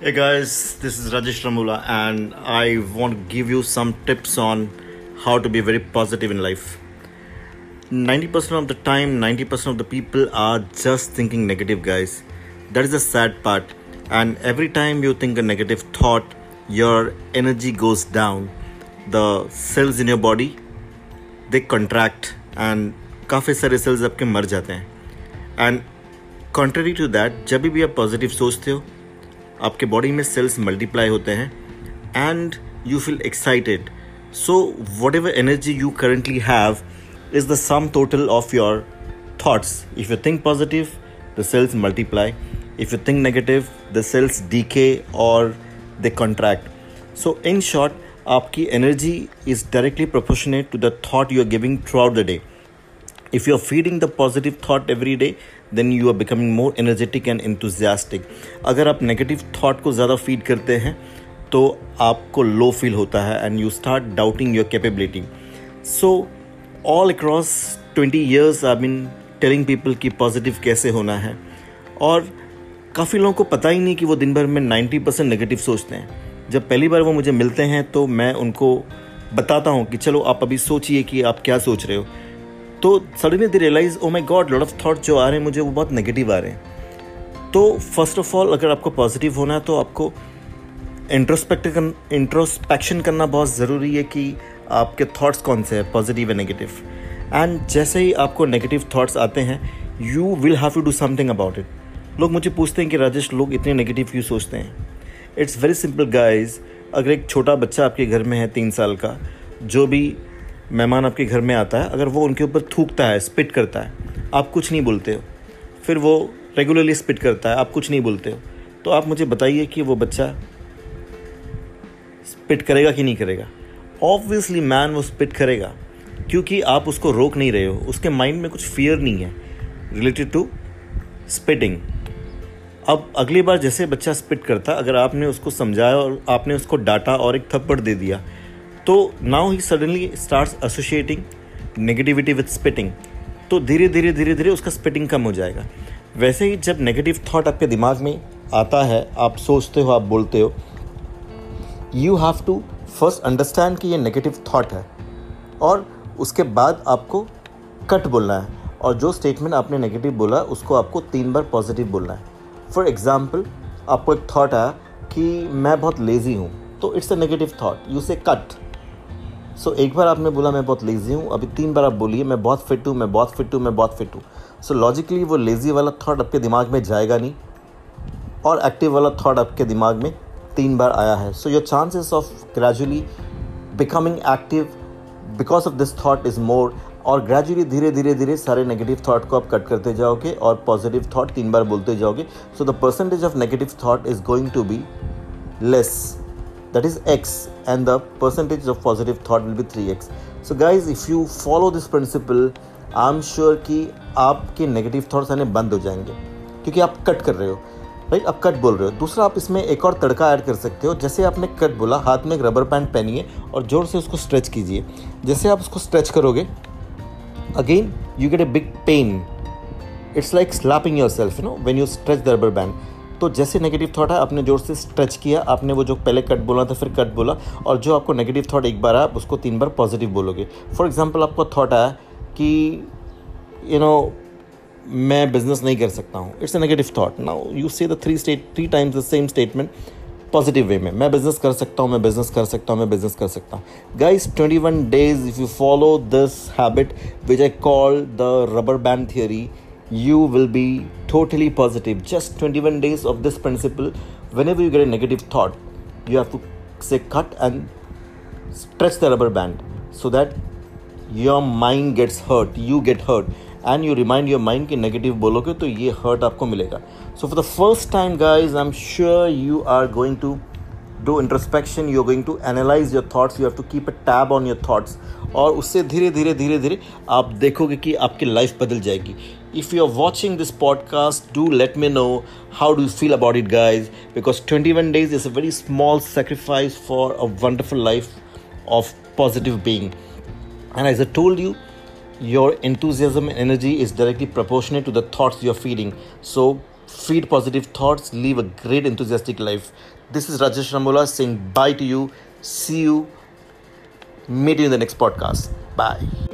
Hey guys, this is Rajesh Ramula, and I want to give you some tips on how to be very positive in life. 90% of the time, 90% of the people are just thinking negative, guys. That is the sad part. And every time you think a negative thought, your energy goes down. The cells in your body they contract and काफ़ी सारे sales आपके मर जाते हैं and contrary to that जब भी आप positive सोचते हो आपके बॉडी में सेल्स मल्टीप्लाई होते हैं and you feel excited so whatever energy you currently have is the sum total of your thoughts. If you think positive, the cells multiply. If you think negative, the cells decay or they contract. So, in short, आपकी energy is directly proportionate to the thought you are giving throughout the day if you're feeding the positive thought every day, then you are becoming more energetic and enthusiastic. अगर आप negative thought को ज़्यादा feed करते हैं तो आपको लो feel होता है and you start doubting your capability so all across twenty years I been telling people कि पॉजिटिव कैसे होना है। और काफ़ी लोगों को पता ही नहीं कि वो दिन भर में नाइन्टी परसेंट नेगेटिव सोचते हैं। जब पहली बार वो मुझे मिलते हैं तो मैं उनको बताता हूँ कि चलो आप अभी सोचिए कि आप क्या सोच रहे हो। तो suddenly they realize oh my god lot of thought जो आ रहे हैं मुझे वो बहुत नेगेटिव आ रहे हैं। तो फ़र्स्ट ऑफ़ ऑल अगर आपको पॉजिटिव होना है तो आपको इंट्रोस्पेक्ट कर, इंट्रोस्पेक्शन करना बहुत ज़रूरी है कि आपके थॉट्स कौन से हैं पॉजिटिव या नेगेटिव एंड जैसे ही आपको नेगेटिव थॉट्स आते हैं you will have to do something about it लोग मुझे पूछते हैं कि राजेश लोग इतने नेगेटिव क्यों सोचते हैं? इट्स वेरी सिंपल गाइज़ अगर एक छोटा बच्चा आपके घर में है तीन साल का जो भी मेहमान आपके घर में आता है, अगर वो उनके ऊपर थूकता है स्पिट करता है, आप कुछ नहीं बोलते हो। फिर वो रेगुलरली स्पिट करता है, आप कुछ नहीं बोलते हो। तो आप मुझे बताइए कि वो बच्चा स्पिट करेगा कि नहीं करेगा? ऑब्वियसली मैन वो स्पिट करेगा, क्योंकि आप उसको रोक नहीं रहे हो। उसके माइंड में कुछ फियर नहीं है रिलेटेड टू स्पिटिंग अब अगली बार जैसे बच्चा स्पिट करता, अगर आपने उसको समझाया और आपने उसको डांटा और एक थप्पड़ दे दिया तो now he suddenly start associating negativity with spitting तो धीरे धीरे धीरे धीरे उसका स्पिटिंग कम हो जाएगा। वैसे ही जब नेगेटिव थॉट आपके दिमाग में आता है, आप सोचते हो, आप बोलते हो you have to first understand कि ये नेगेटिव थॉट है। और उसके बाद आपको कट बोलना है। और जो स्टेटमेंट आपने नेगेटिव बोला, उसको आपको तीन बार पॉजिटिव बोलना है। फॉर एग्ज़ाम्पल आपको एक थाट आया कि मैं बहुत लेज़ी हूँ तो it's a negative thought you say cut so एक बार आपने बोला, मैं बहुत लेज़ी हूँ। अभी तीन बार आप बोलिए, मैं बहुत फिट हूँ, मैं बहुत फिट हूँ, मैं बहुत फिट हूँ। सो लॉजिकली वो लेज़ी वाला थाट आपके दिमाग में जाएगा नहीं। और एक्टिव वाला थाट आपके दिमाग में तीन बार आया है। So your chances of gradually becoming active because of this thought is more और ग्रेजुअली धीरे धीरे धीरे सारे नेगेटिव थॉट को आप कट करते जाओगे और पॉजिटिव थॉट तीन बार बोलते जाओगे। So the percentage of negative thought is going to be less that is x and the percentage of positive thought will be 3x so guys if you follow this principle i'm sure कि आपके negative thoughts आने बंद हो जाएँगे क्योंकि आप cut कर रहे हो राइट आप कट बोल रहे हो दूसरा आप इसमें एक और तड़का ऐड कर सकते हो जैसे आपने कट बोला हाथ में एक रबर बैंड पहनिए और ज़ोर से उसको स्ट्रेच कीजिए जैसे आप उसको स्ट्रेच करोगे again you get a big pain it's like slapping yourself you know when you stretch the rubber band तो जैसे नेगेटिव थॉट है, आपने ज़ोर से स्ट्रेच किया, आपने वो जो पहले कट बोला था, फिर कट बोला, और जो आपको नेगेटिव थॉट एक बार आया, उसको तीन बार पॉजिटिव बोलोगे। फॉर एग्ज़ाम्पल आपको थॉट आया कि यू नो मैं बिज़नेस नहीं कर सकता हूँ। It's a negative thought now you say the three state three times the same statement positive way में। मैं बिज़नेस कर सकता हूँ, मैं बिज़नेस कर सकता हूँ, मैं बिज़नेस कर सकता हूँ। Guys twenty one days if you follow this habit which I call the rubber band theory you will be totally positive just 21 days of this principle whenever you get a negative thought you have to say cut and stretch the rubber band so that your mind gets hurt you get hurt and you remind your mind कि negative बोलोगे तो ये hurt आपको for the first time guys I am sure you are going to do introspection you are going to analyse your thoughts you have to keep a tab on your thoughts और उससे धीरे धीरे धीरे धीरे आप देखोगे कि आपकी लाइफ बदल जाएगी if you are watching this podcast do let me know how do you feel about it guys because 21 days is a very small sacrifice for a wonderful life of positive being and as i told you your enthusiasm and energy is directly proportionate to the thoughts you're feeding. So feed positive thoughts, live a great enthusiastic life. This is Rajesh Ramola saying bye to you. See you. Meet you in the next podcast. Bye.